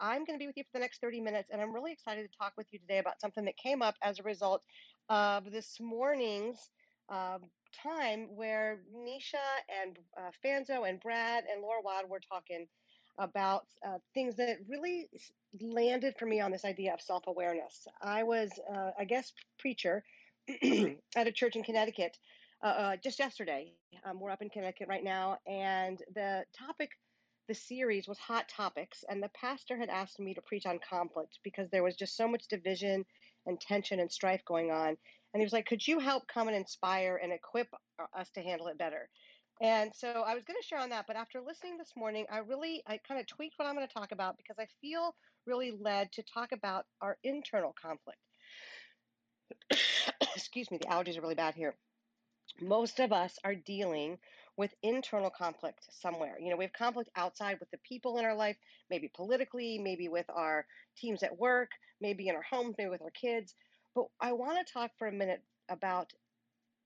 I'm going to be with you for the next 30 minutes, and I'm really excited to talk with you today about something that came up as a result of this morning's um, time where Nisha and uh, Fanzo and Brad and Laura Wild were talking about uh, things that really landed for me on this idea of self awareness. I was uh, a guest preacher at a church in Connecticut uh, uh, just yesterday. Um, we're up in Connecticut right now, and the topic the series was Hot Topics, and the pastor had asked me to preach on conflict because there was just so much division and tension and strife going on. And he was like, Could you help come and inspire and equip uh, us to handle it better? And so I was going to share on that, but after listening this morning, I really I kind of tweaked what I'm going to talk about because I feel really led to talk about our internal conflict. Excuse me, the allergies are really bad here most of us are dealing with internal conflict somewhere. You know, we have conflict outside with the people in our life, maybe politically, maybe with our teams at work, maybe in our homes, maybe with our kids. But I want to talk for a minute about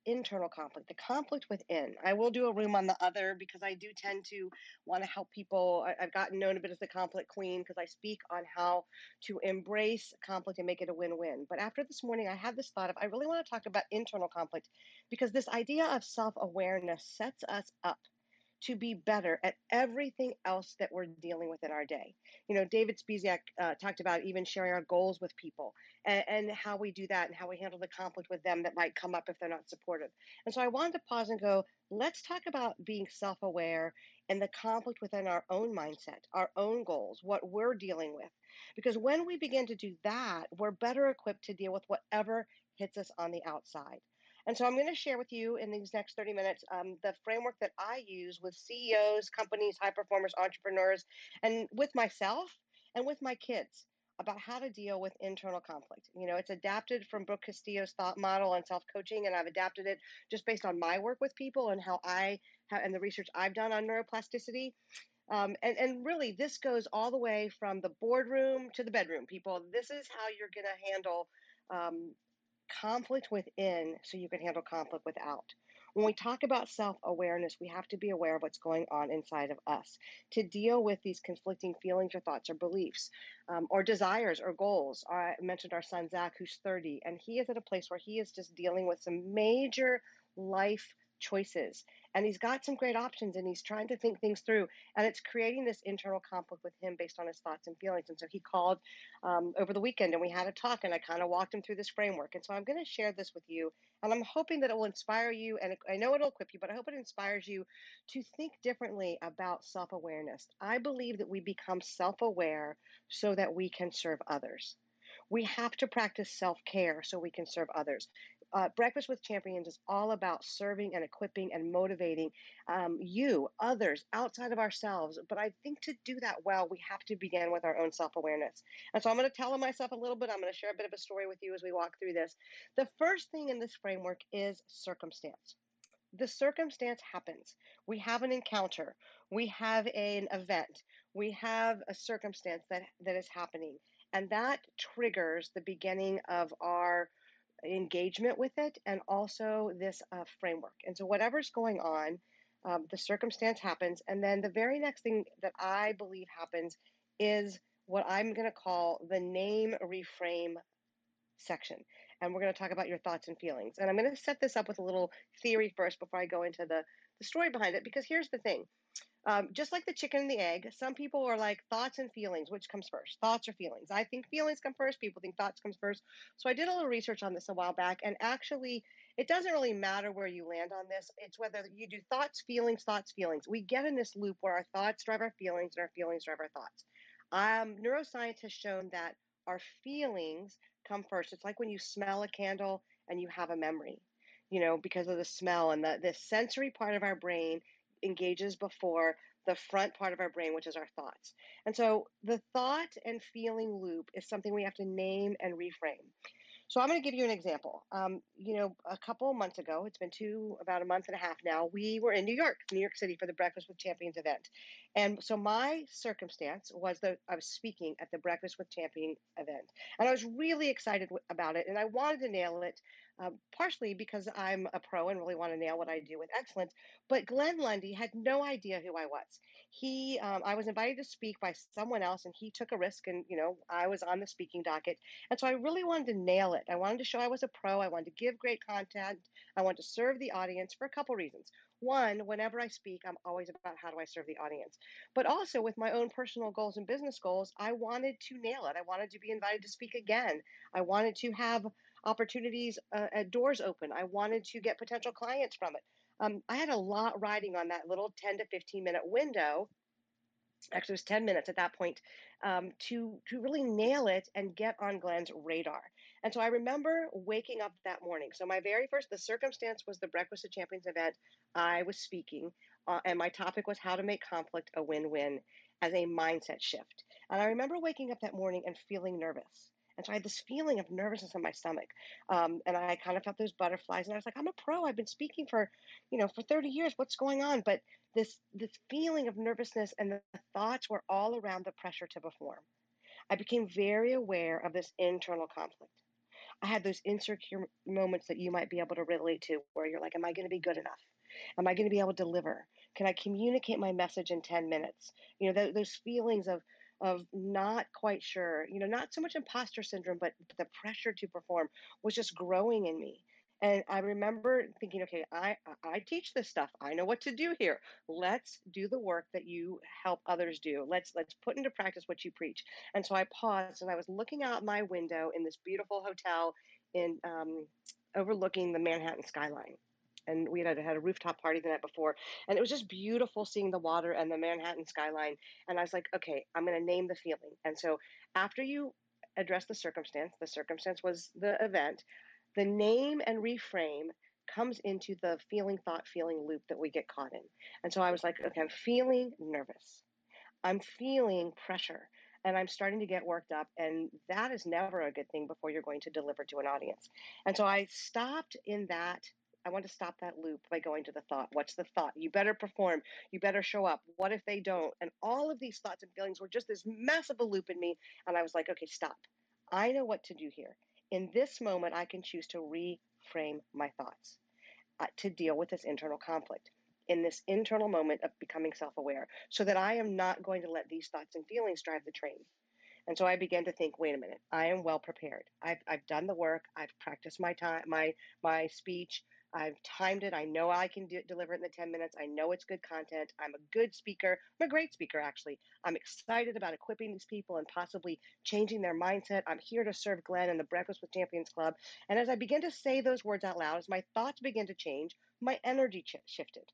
internal conflict, the conflict within. I will do a room on the other because I do tend to want to help people. I, have gotten known a bit as the conflict queen because I speak on how to embrace conflict and make it a win win. But after this morning, I had this thought of I really want to talk about internal conflict because this idea of self awareness sets us up to be better at everything else that we're dealing with in our day. You know, David Spizak uh, talked about even sharing our goals with people and, and, how we do that and how we handle the conflict with them that might come up if they're not supportive. And so I wanted to pause and go, let's talk about being self aware and the conflict within our own mindset, our own goals, what we're dealing with. Because when we begin to do that, we're better equipped to deal with whatever hits us on the outside. And so I'm going to share with you in these next 30 minutes um, the framework that I use with CEOs, companies, high performers, entrepreneurs, and with myself and with my kids about how to deal with internal conflict. You know, it's adapted from Brooke Castillo's thought model on self coaching, and I've adapted it just based on my work with people and how I and the research I've done on neuroplasticity. Um, and, and really, this goes all the way from the boardroom to the bedroom, people. This is how you're going to handle um, conflict within so you can handle conflict without. When we talk about self awareness, we have to be aware of what's going on inside of us to deal with these conflicting feelings or thoughts or beliefs um, or desires or goals. I mentioned our son, Zach, who's 30, and he is at a place where he is just dealing with some major life choices. And he's got some great options and he's trying to think things through. And it's creating this internal conflict with him based on his thoughts and feelings. And so he called um, over the weekend and we had a talk and I kind of walked him through this framework. And so I'm going to share this with you. And I'm hoping that it will inspire you. And I know it'll equip you, but I hope it inspires you to think differently about self awareness. I believe that we become self aware so that we can serve others. We have to practice self care so we can serve others Uh, Breakfast with Champions is all about serving and equipping and motivating um, you, others, outside of ourselves. But I think to do that well, we have to begin with our own self awareness. And so I'm going to tell myself a little bit. I'm going to share a bit of a story with you as we walk through this. The first thing in this framework is circumstance the circumstance happens. We have an encounter, we have an event, we have a circumstance that, that is happening, and that triggers the beginning of our engagement with it and also this uh, framework. And so, whatever's going on, um, the circumstance happens, and then the very next thing that I believe happens is what I'm going to call the name reframe section. And we're going to talk about your thoughts and feelings. And I'm going to set this up with a little theory first before I go into the, the story behind it, because here's the thing. Um, just like the chicken and the egg, some people are like thoughts and feelings, which comes first? Thoughts or feelings? I think feelings come first. People think thoughts comes first. So I did a little research on this a while back, and actually, it doesn't really matter where you land on this. It's whether you do thoughts, feelings, thoughts, feelings. We get in this loop where our thoughts drive our feelings, and our feelings drive our thoughts. Um, neuroscience has shown that our feelings come first. It's like when you smell a candle and you have a memory, you know, because of the smell and the, the sensory part of our brain engages before the front part of our brain, which is our thoughts. And so the thought and feeling loop is something we have to name and reframe. So I'm going to give you an example. Um, you know, a couple months ago, it's been two, about a month and a half now, we were in New York, New York City for the Breakfast with Champions event. And so my circumstance was that I was speaking at the Breakfast with Champions event. And I was really excited about it and I wanted to nail it um, partially because I'm a pro and really want to nail what I do with excellence. But Glenn Lundy had no idea who I was. He, um, I was invited to speak by someone else, and he took a risk, and you know, I was on the speaking docket, and so I really wanted to nail it. I wanted to show I was a pro. I wanted to give great content. I wanted to serve the audience for a couple reasons. One, whenever I speak, I'm always about how do I serve the audience. But also with my own personal goals and business goals, I wanted to nail it. I wanted to be invited to speak again. I wanted to have opportunities uh, at doors open. I wanted to get potential clients from it. Um, I had a lot riding on that little 10 to 15 minute window. Actually, it was 10 minutes at that point um, to to really nail it and get on Glenn's radar. And so I remember waking up that morning. So my very first, the circumstance was the Breakfast of Champions event. I was speaking, uh, and my topic was how to make conflict a win-win as a mindset shift. And I remember waking up that morning and feeling nervous. And so I had this feeling of nervousness in my stomach. Um, and I kind of felt those butterflies. And I was like, I'm a pro. I've been speaking for, you know, for 30 years. What's going on? But this this feeling of nervousness and the thoughts were all around the pressure to perform. I became very aware of this internal conflict. I had those insecure moments that you might be able to relate to where you're like, Am I going to be good enough? Am I going to be able to deliver? Can I communicate my message in 10 minutes? You know, th- those feelings of of not quite sure, you know, not so much imposter syndrome, but the pressure to perform was just growing in me. And I remember thinking, okay, I I teach this stuff. I know what to do here. Let's do the work that you help others do. Let's let's put into practice what you preach. And so I paused and I was looking out my window in this beautiful hotel in um, overlooking the Manhattan skyline and we had had a rooftop party the night before and it was just beautiful seeing the water and the manhattan skyline and i was like okay i'm going to name the feeling and so after you address the circumstance the circumstance was the event the name and reframe comes into the feeling thought feeling loop that we get caught in and so i was like okay i'm feeling nervous i'm feeling pressure and I'm starting to get worked up. And that is never a good thing before you're going to deliver to an audience. And so I stopped in that I want to stop that loop by going to the thought. What's the thought? You better perform. You better show up. What if they don't? And all of these thoughts and feelings were just this massive loop in me. And I was like, okay, stop. I know what to do here. In this moment, I can choose to reframe my thoughts uh, to deal with this internal conflict in this internal moment of becoming self aware so that I am not going to let these thoughts and feelings drive the train. And so I began to think, wait a minute, I am well prepared. I've, I've done the work. I've practiced my time, my, my speech. I've timed it. I know I can do, deliver it in the 10 minutes. I know it's good content. I'm a good speaker. I'm a great speaker, actually. I'm excited about equipping these people and possibly changing their mindset. I'm here to serve Glenn and the Breakfast with Champions Club. And as I begin to say those words out loud, as my thoughts begin to change, my energy ch- shifted.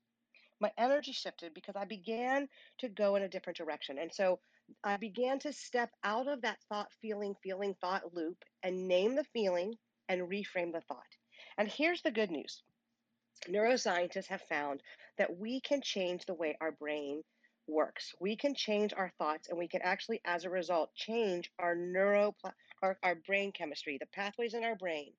My energy shifted because I began to go in a different direction. And so I began to step out of that thought, feeling, feeling, thought loop and name the feeling and reframe the thought. And here's the good news neuroscientists have found that we can change the way our brain works. We can change our thoughts and we can actually, as a result, change our neuro our, our brain chemistry, the pathways in our brain.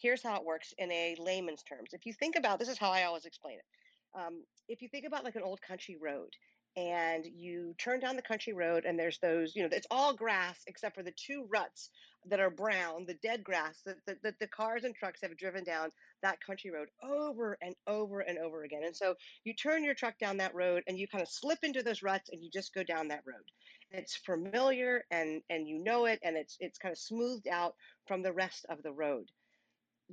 Here's how it works in a layman's terms. If you think about this is how I always explain it. Um, if you think about like an old country road and you turn down the country road and there's those you know it's all grass except for the two ruts that are brown the dead grass that the, the, the, cars and trucks have driven down that country road over and over and over again. And so you turn your truck down that road and you kind of slip into those ruts and you just go down that road. It's familiar and and you know it and it's it's kind of smoothed out from the rest of the road.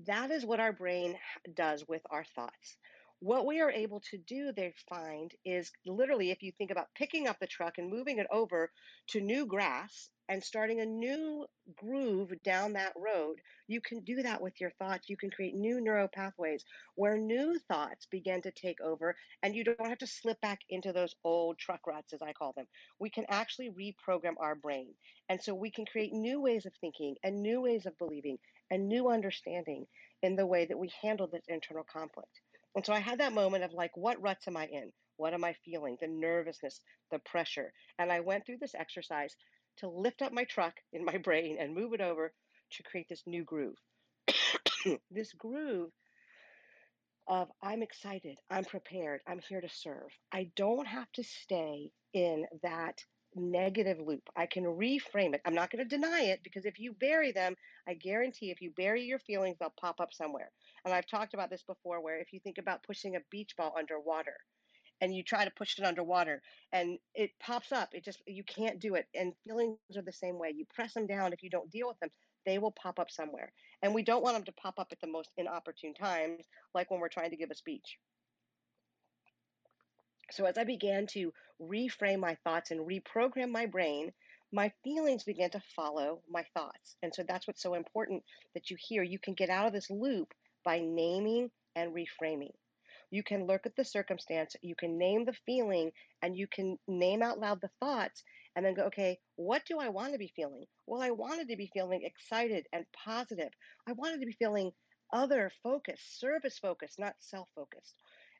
That is what our brain does with our thoughts what we are able to do, they find, is literally if you think about picking up the truck and moving it over to new grass and starting a new groove down that road, you can do that with your thoughts. You can create new neural pathways where new thoughts begin to take over, and you don't have to slip back into those old truck ruts, as I call them. We can actually reprogram our brain. And so we can create new ways of thinking and new ways of believing and new understanding in the way that we handle this internal conflict. And so I had that moment of like, what ruts am I in? What am I feeling? The nervousness, the pressure. And I went through this exercise to lift up my truck in my brain and move it over to create this new groove. this groove of I'm excited, I'm prepared, I'm here to serve. I don't have to stay in that negative loop. I can reframe it. I'm not going to deny it because if you bury them, I guarantee if you bury your feelings, they'll pop up somewhere. And I've talked about this before where if you think about pushing a beach ball underwater and you try to push it underwater and it pops up, it just, you can't do it. And feelings are the same way. You press them down if you don't deal with them, they will pop up somewhere. And we don't want them to pop up at the most inopportune times, like when we're trying to give a speech. So as I began to reframe my thoughts and reprogram my brain, my feelings began to follow my thoughts. And so that's what's so important that you hear. You can get out of this loop by naming and reframing. You can look at the circumstance, you can name the feeling, and you can name out loud the thoughts, and then go, okay, what do I want to be feeling? Well, I wanted to be feeling excited and positive. I wanted to be feeling other focused, service focused, not self focused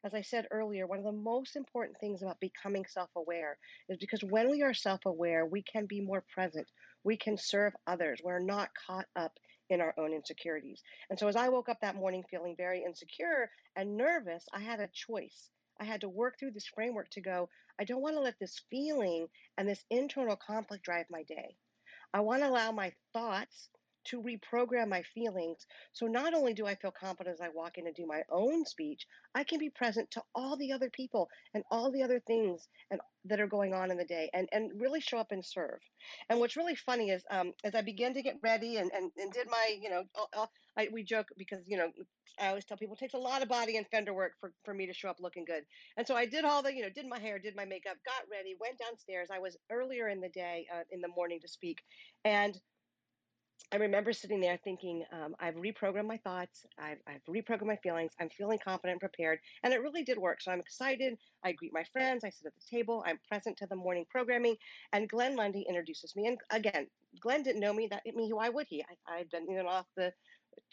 as I said earlier, one of the most important things about becoming self aware is because when we are self aware, we can be more present. We can serve others. We're not caught up in our own insecurities. And so as I woke up that morning feeling very insecure and nervous, I had a choice. I had to work through this framework to go, I don't want to let this feeling and this internal conflict drive my day. I want to allow my thoughts to reprogram my feelings. So not only do I feel confident as I walk in and do my own speech, I can be present to all the other people and all the other things and that are going on in the day and, and really show up and serve. And what's really funny is um, as I began to get ready and, and, and did my, you know, I, we joke because, you know, I always tell people it takes a lot of body and fender work for, for me to show up looking good. And so I did all the, you know, did my hair, did my makeup, got ready, went downstairs. I was earlier in the day, uh, in the morning to speak. And I remember sitting there thinking, um, I've reprogrammed my thoughts, I've, I've reprogrammed my feelings, I'm feeling confident and prepared, and it really did work. So I'm excited. I greet my friends, I sit at the table, I'm present to the morning programming, and Glenn Lundy introduces me. And again, Glenn didn't know me. That I mean, why would he? I, had been you know off the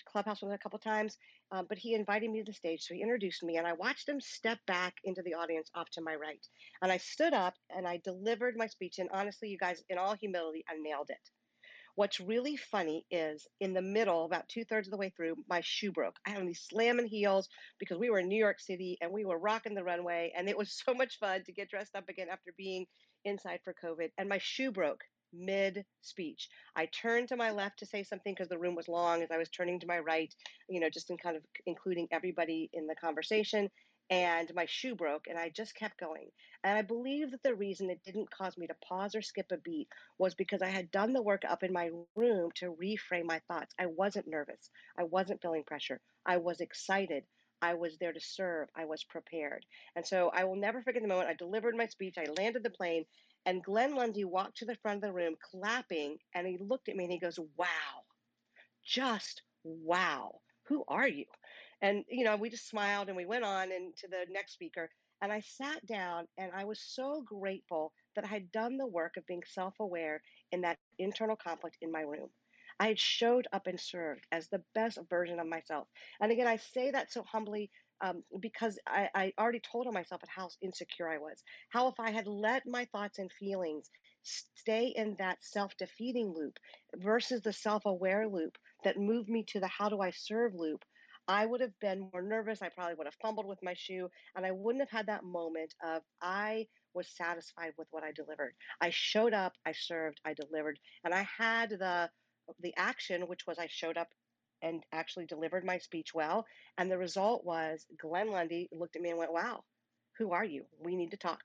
clubhouse with a couple times, um, but he invited me to the stage, so he introduced me, and I watched him step back into the audience off to my right, and I stood up and I delivered my speech. And honestly, you guys, in all humility, I nailed it. What's really funny is in the middle, about two thirds of the way through, my shoe broke. I had these slamming heels because we were in New York City and we were rocking the runway, and it was so much fun to get dressed up again after being inside for COVID. And my shoe broke mid speech. I turned to my left to say something because the room was long as I was turning to my right, you know, just in kind of including everybody in the conversation and my shoe broke and I just kept going. And I believe that the reason it didn't cause me to pause or skip a beat was because I had done the work up in my room to reframe my thoughts. I wasn't nervous. I wasn't feeling pressure. I was excited. I was there to serve. I was prepared. And so I will never forget the moment I delivered my speech. I landed the plane and Glenn Lundy walked to the front of the room clapping and he looked at me and he goes, Wow, just wow. Who are you? And, you know, we just smiled and we went on and to the next speaker. And I sat down and I was so grateful that I had done the work of being self aware in that internal conflict in my room. I had showed up and served as the best version of myself. And again, I say that so humbly um, because I, I already told on myself how insecure I was. How if I had let my thoughts and feelings stay in that self defeating loop versus the self aware loop that moved me to the how do I serve loop, I would have been more nervous. I probably would have fumbled with my shoe, and I wouldn't have had that moment of I was satisfied with what I delivered. I showed up, I served, I delivered, and I had the the action, which was I showed up and actually delivered my speech well. And the result was Glenn Lundy looked at me and went, Wow, who are you? We need to talk.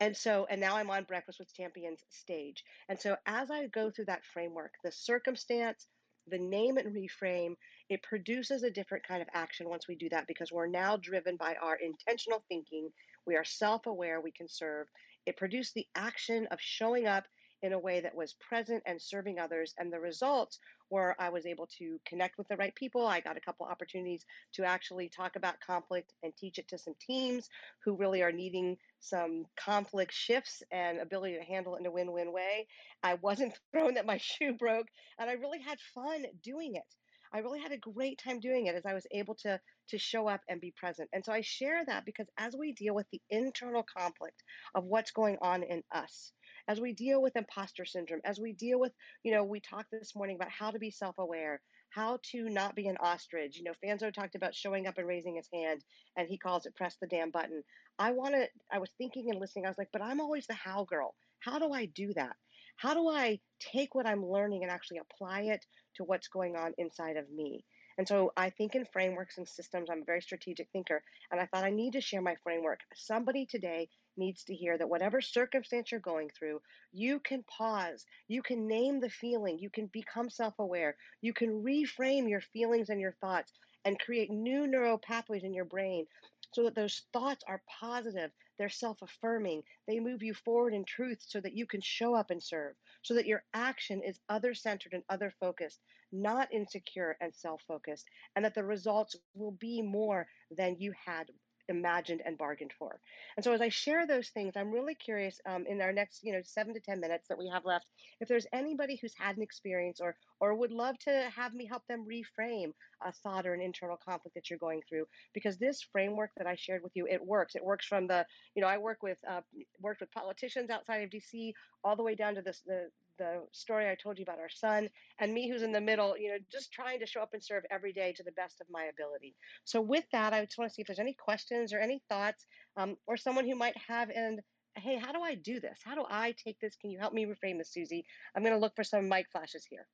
And so, and now I'm on Breakfast with Champions stage. And so, as I go through that framework, the circumstance, the name and reframe, it produces a different kind of action once we do that because we're now driven by our intentional thinking. We are self aware, we can serve. It produced the action of showing up in a way that was present and serving others. And the results were I was able to connect with the right people. I got a couple opportunities to actually talk about conflict and teach it to some teams who really are needing some conflict shifts and ability to handle it in a win win way. I wasn't thrown that my shoe broke, and I really had fun doing it. I really had a great time doing it as I was able to to show up and be present. And so I share that because as we deal with the internal conflict of what's going on in us, as we deal with imposter syndrome, as we deal with, you know, we talked this morning about how to be self aware, how to not be an ostrich. You know, Fanzo talked about showing up and raising his hand, and he calls it press the damn button. I want to, I was thinking and listening, I was like, but I'm always the how girl. How do I do that? How do I take what I'm learning and actually apply it to what's going on inside of me? And so I think in frameworks and systems. I'm a very strategic thinker. And I thought I need to share my framework. Somebody today needs to hear that whatever circumstance you're going through, you can pause, you can name the feeling, you can become self aware, you can reframe your feelings and your thoughts and create new neural pathways in your brain so that those thoughts are positive, they're self affirming, they move you forward in truth so that you can show up and serve, so that your action is other centered and other focused, not insecure and self focused, and that the results will be more than you had imagined and bargained for. And so as I share those things, I'm really curious um, in our next, you know, seven to 10 minutes that we have left, if there's anybody who's had an experience or, or would love to have me help them reframe a thought or an internal conflict that you're going through, because this framework that I shared with you, it works. It works from the, you know, I work with, uh, worked with politicians outside of DC all the way down to this, the, the story I told you about our son, and me who's in the middle, you know, just trying to show up and serve every day to the best of my ability. So, with that, I just want to see if there's any questions or any thoughts, um, or someone who might have, and hey, how do I do this? How do I take this? Can you help me reframe this, Susie? I'm going to look for some mic flashes here.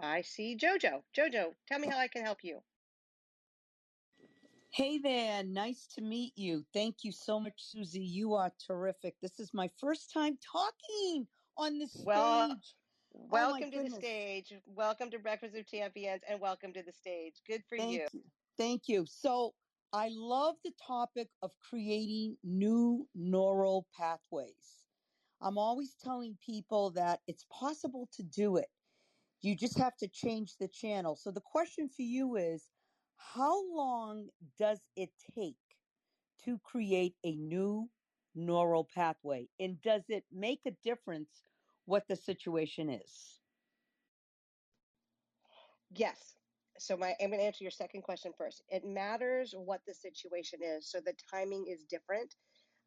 I see Jojo. Jojo, tell me how I can help you. Hey there, nice to meet you. Thank you so much, Susie. You are terrific. This is my first time talking on this Well, stage. Oh my welcome to the goodness. stage. Welcome to Breakfast with Champions, and welcome to the stage. Good for Thank you. you. Thank you. So, I love the topic of creating new neural pathways. I'm always telling people that it's possible to do it. You just have to change the channel. So, the question for you is how long does it take to create a new neural pathway? And does it make a difference what the situation is? Yes. So my I'm going to answer your second question first. It matters what the situation is. So the timing is different.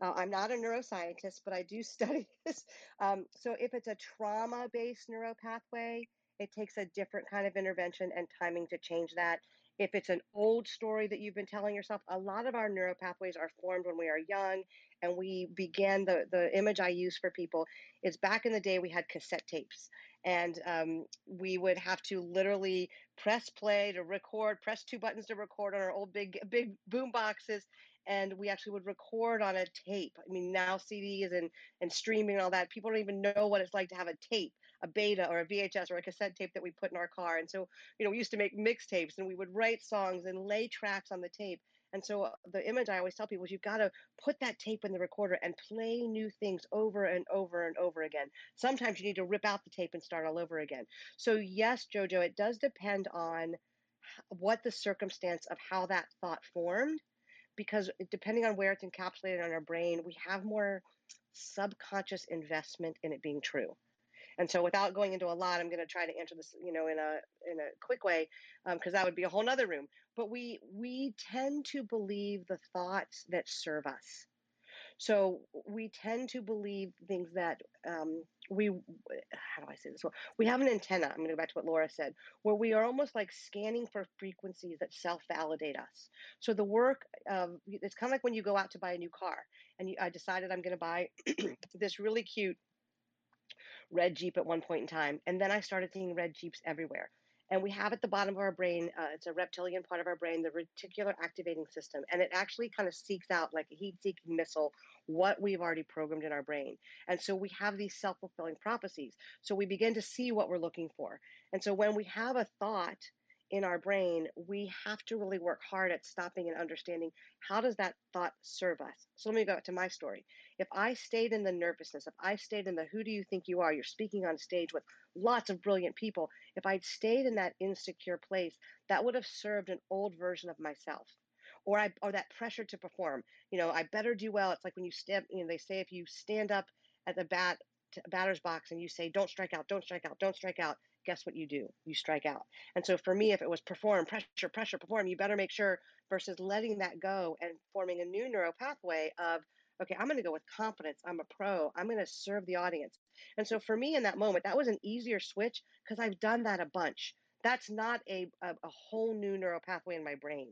Uh, I'm not a neuroscientist, but I do study this. Um, so if it's a trauma-based neuropathway, it takes a different kind of intervention and timing to change that. If it's an old story that you've been telling yourself, a lot of our neuropathways are formed when we are young, and we began the the image I use for people is back in the day we had cassette tapes and um, we would have to literally press play to record, press two buttons to record on our old big big boom boxes, and we actually would record on a tape. I mean, now CDs and and streaming and all that, people don't even know what it's like to have a tape, a beta or a VHS or a cassette tape that we put in our car. And so, you know, we used to make mixtapes and we would write songs and lay tracks on the tape. And so, uh, the image I always tell people is you've got to put that tape in the recorder and play new things over and over and over again. Sometimes you need to rip out the tape and start all over again. So, yes, JoJo, it does depend on what the circumstance of how that thought formed, because depending on where it's encapsulated on our brain, we have more subconscious investment in it being true. And so, without going into a lot, I'm going to try to answer this, you know, in a in a quick way, because um, that would be a whole nother room. But we we tend to believe the thoughts that serve us. So we tend to believe things that um, we, how do I say this? Well, we have an antenna. I'm going to go back to what Laura said, where we are almost like scanning for frequencies that self validate us. So the work of, it's kind of like when you go out to buy a new car and you, I decided I'm going to buy this really cute red Jeep at one point in time. And then I started seeing red Jeeps everywhere. And we have at the bottom of our brain, uh, it's a reptilian part of our brain, the reticular activating system. And it actually kind of seeks out, like a heat seeking missile, what we've already programmed in our brain. And so we have these self fulfilling prophecies. So we begin to see what we're looking for. And so when we have a thought, in our brain, we have to really work hard at stopping and understanding how does that thought serve us. So let me go to my story. If I stayed in the nervousness, if I stayed in the who do you think you are, you're speaking on stage with lots of brilliant people, if I'd stayed in that insecure place, that would have served an old version of myself. Or I or that pressure to perform. You know, I better do well. It's like when you step, you know, they say if you stand up at the bat batter's box and you say, Don't strike out, don't strike out, don't strike out, guess what you do? You strike out. And so for me, if it was perform, pressure, pressure, perform, you better make sure versus letting that go and forming a new neural pathway of, okay, I'm going to go with confidence. I'm a pro. I'm going to serve the audience. And so for me in that moment, that was an easier switch because I've done that a bunch. That's not a, a, a whole new neural pathway in my brain.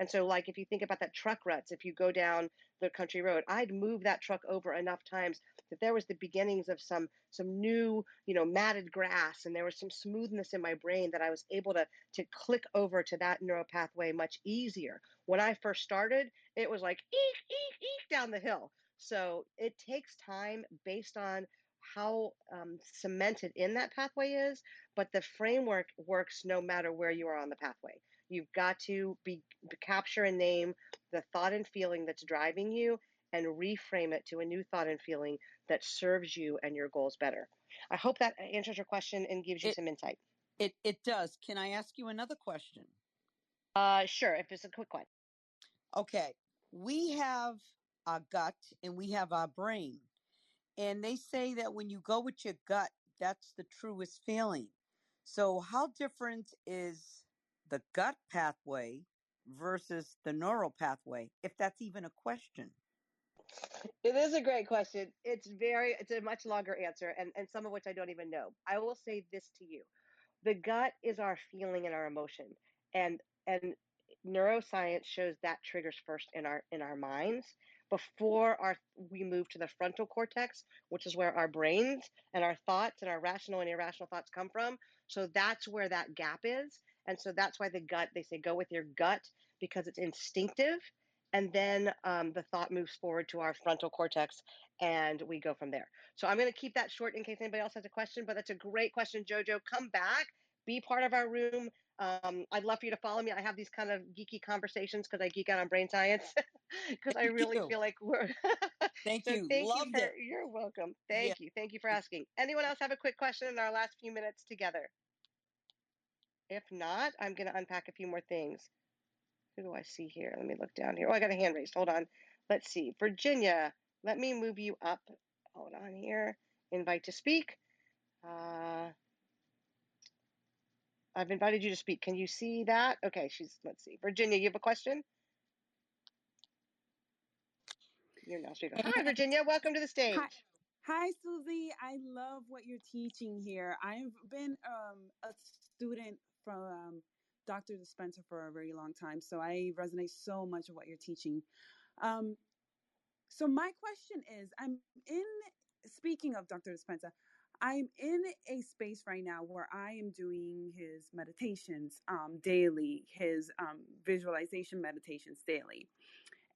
And so, like, if you think about that truck ruts, if you go down the country road, I'd move that truck over enough times that there was the beginnings of some some new, you know, matted grass, and there was some smoothness in my brain that I was able to to click over to that neural pathway much easier. When I first started, it was like eek eek eek down the hill. So it takes time based on how um, cemented in that pathway is, but the framework works no matter where you are on the pathway. You've got to be capture and name the thought and feeling that's driving you and reframe it to a new thought and feeling that serves you and your goals better. I hope that answers your question and gives you It some insight. it it does. Can I ask you another question? Uh, sure, if it's a quick one. Okay. We have our gut and we have our brain. And they say that when you go with your gut, that's the truest feeling. So how different is the gut pathway versus the neural pathway, if that's even a question? It is a great question. It's very, it's a much longer answer, and, and some of which I don't even know. I will say this to you the gut is our feeling and our emotion and and neuroscience shows that triggers first in our in our minds before our we move to the frontal cortex which is where our brains and our thoughts and our rational and irrational thoughts come from so that's where that gap is and so that's why the gut they say go with your gut because it's instinctive. And then um, the thought moves forward to our frontal cortex and we go from there. So i'm going to keep that short in case anybody else has a question but that's a great question jojo. Come back be part of our room. Um, i'd love for you to follow me. I have these kind of geeky conversations because i geek out on brain science because i really you. feel like we're Thank so you. thank you for it. you're welcome. Yeah. thank you. Thank you for asking. Anyone else have a quick question in our last few minutes together if not i'm going to unpack a few more things who do I see here? Let me look down here. Oh, I got a hand raised. Hold on. Let's see. Virginia, let me move you up. Hold on here. Invite to speak. Uh, I've invited you to speak. Can you see that? Okay, she's, let's see. Virginia, you have a question? You're now speaking. Hi, Virginia. Welcome to the stage. Hi, hi, Susie. I love what you're teaching here. I've been um, a student from um, Dr. Dispenza for a very long time, so I resonate so much with what you're teaching. Um, so my question is, I'm in. Speaking of Dr. Dispenza, I'm in a space right now where I am doing his meditations um, daily, his um, visualization meditations daily.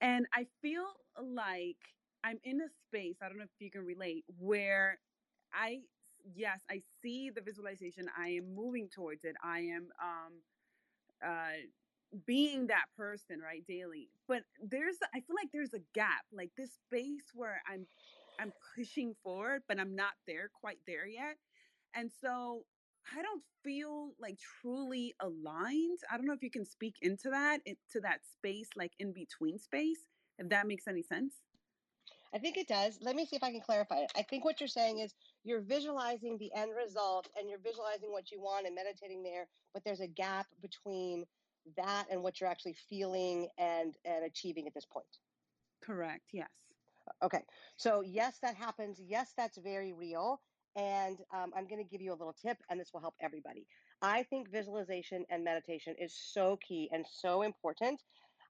And I feel like I'm in a space, I don't know if you can relate, where I, yes, I see the visualization. I am moving towards it. I am um, uh, being that person, right, daily. But there's, I feel like there's a gap, like this space where I'm, I'm pushing forward, but I'm not there, quite there yet. And so I don't feel like truly aligned. I don't know if you can speak into that, into that space, like in between space, if that makes any sense. I think it does. Let me see if I can clarify it. I think what you're saying is you're visualizing the end result and you're visualizing what you want and meditating there, but there's a gap between that and what you're actually feeling and and achieving at this point. Correct. Yes. Okay. So yes, that happens. Yes, that's very real. And um, I'm going to give you a little tip, and this will help everybody. I think visualization and meditation is so key and so important.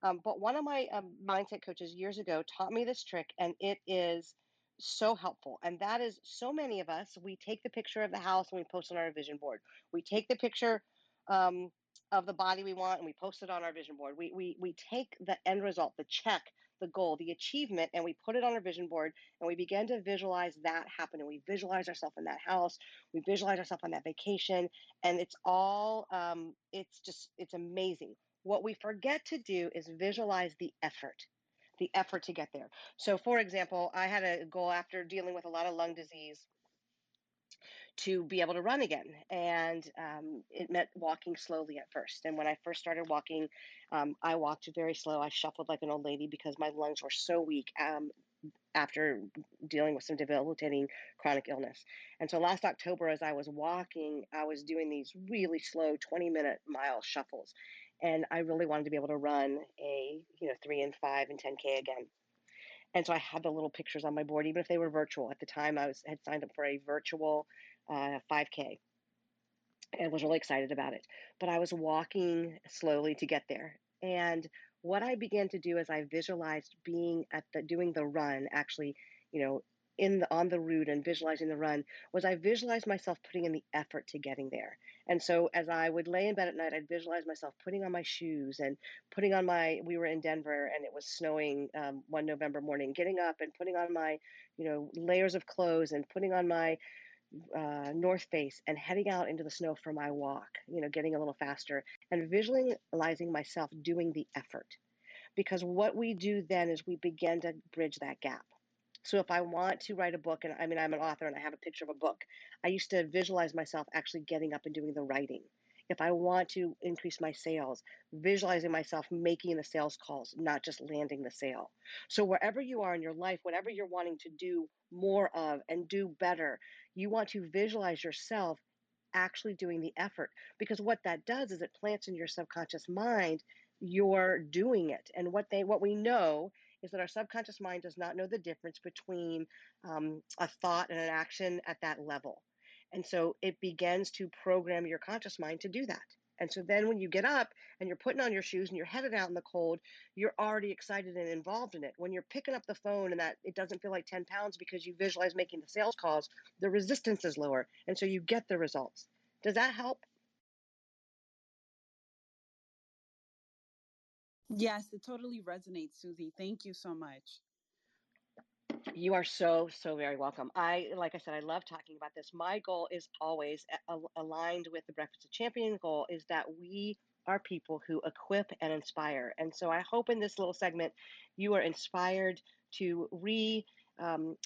Um, but one of my um, mindset coaches years ago taught me this trick, and it is so helpful. And that is so many of us, we take the picture of the house and we post it on our vision board. We take the picture um, of the body we want and we post it on our vision board. We, we, we take the end result, the check, the goal, the achievement, and we put it on our vision board and we begin to visualize that happen. And we visualize ourselves in that house, we visualize ourselves on that vacation, and it's all, um, it's just, it's amazing. What we forget to do is visualize the effort the effort to get there. So, for example, I had a goal after dealing with a lot of lung disease to be able to run again. And um, it meant walking slowly at first. And when I first started walking, um, I walked very slow. I shuffled like an old lady because my lungs were so weak um, after dealing with some debilitating chronic illness. And so last October, as I was walking, I was doing these really slow 20 minute mile shuffles. And I really wanted to be able to run a, you know, three and five and 10K again. And so I had the little pictures on my board, even if they were virtual. At the time, I was had signed up for a virtual uh, 5K and was really excited about it. But I was walking slowly to get there. And what I began to do as I visualized being at the doing the run, actually, you know, in the on the route and visualizing the run, was I visualized myself putting in the effort to getting there. And so as I would lay in bed at night, I'd visualize myself putting on my shoes and putting on my, we were in Denver and it was snowing um, one November morning, getting up and putting on my, you know, layers of clothes and putting on my uh, North Face and heading out into the snow for my walk, you know, getting a little faster and visualizing myself doing the effort. Because what we do then is we begin to bridge that gap. So if I want to write a book, and I mean, I'm an author and I have a picture of a book, I used to visualize myself actually getting up and doing the writing. If I want to increase my sales, visualizing myself making the sales calls, not just landing the sale. So, wherever you are in your life, whatever you're wanting to do more of and do better, you want to visualize yourself actually doing the effort because what that does is it plants in your subconscious mind you're doing it and what they what we know is that our subconscious mind does not know the difference between um, a thought and an action at that level and so it begins to program your conscious mind to do that and so then when you get up and you're putting on your shoes and you're headed out in the cold, you're already excited and involved in it. When you're picking up the phone and that it doesn't feel like 10 pounds because you visualize making the sales calls, the resistance is lower. And so you get the results. Does that help? Yes, it totally resonates, Susie. Thank you so much. You are so, so very welcome. I, like I said, I love talking about this. My goal is always a- aligned with the Breakfast of Champion goal is that we are people who equip and inspire. And so I hope in this little segment you are inspired to re um,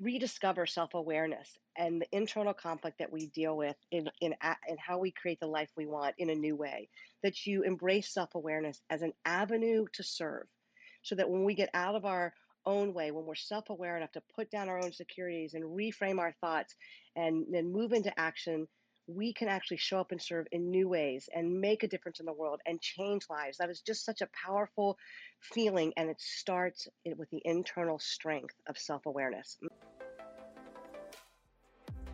rediscover self-awareness and the internal conflict that we deal with in, in in how we create the life we want in a new way that you embrace self-awareness as an avenue to serve so that when we get out of our own way, when we're self aware enough to put down our own securities and reframe our thoughts and then move into action, we can actually show up and serve in new ways and make a difference in the world and change lives. That is just such a powerful feeling, and it starts eh, with the internal strength of self awareness.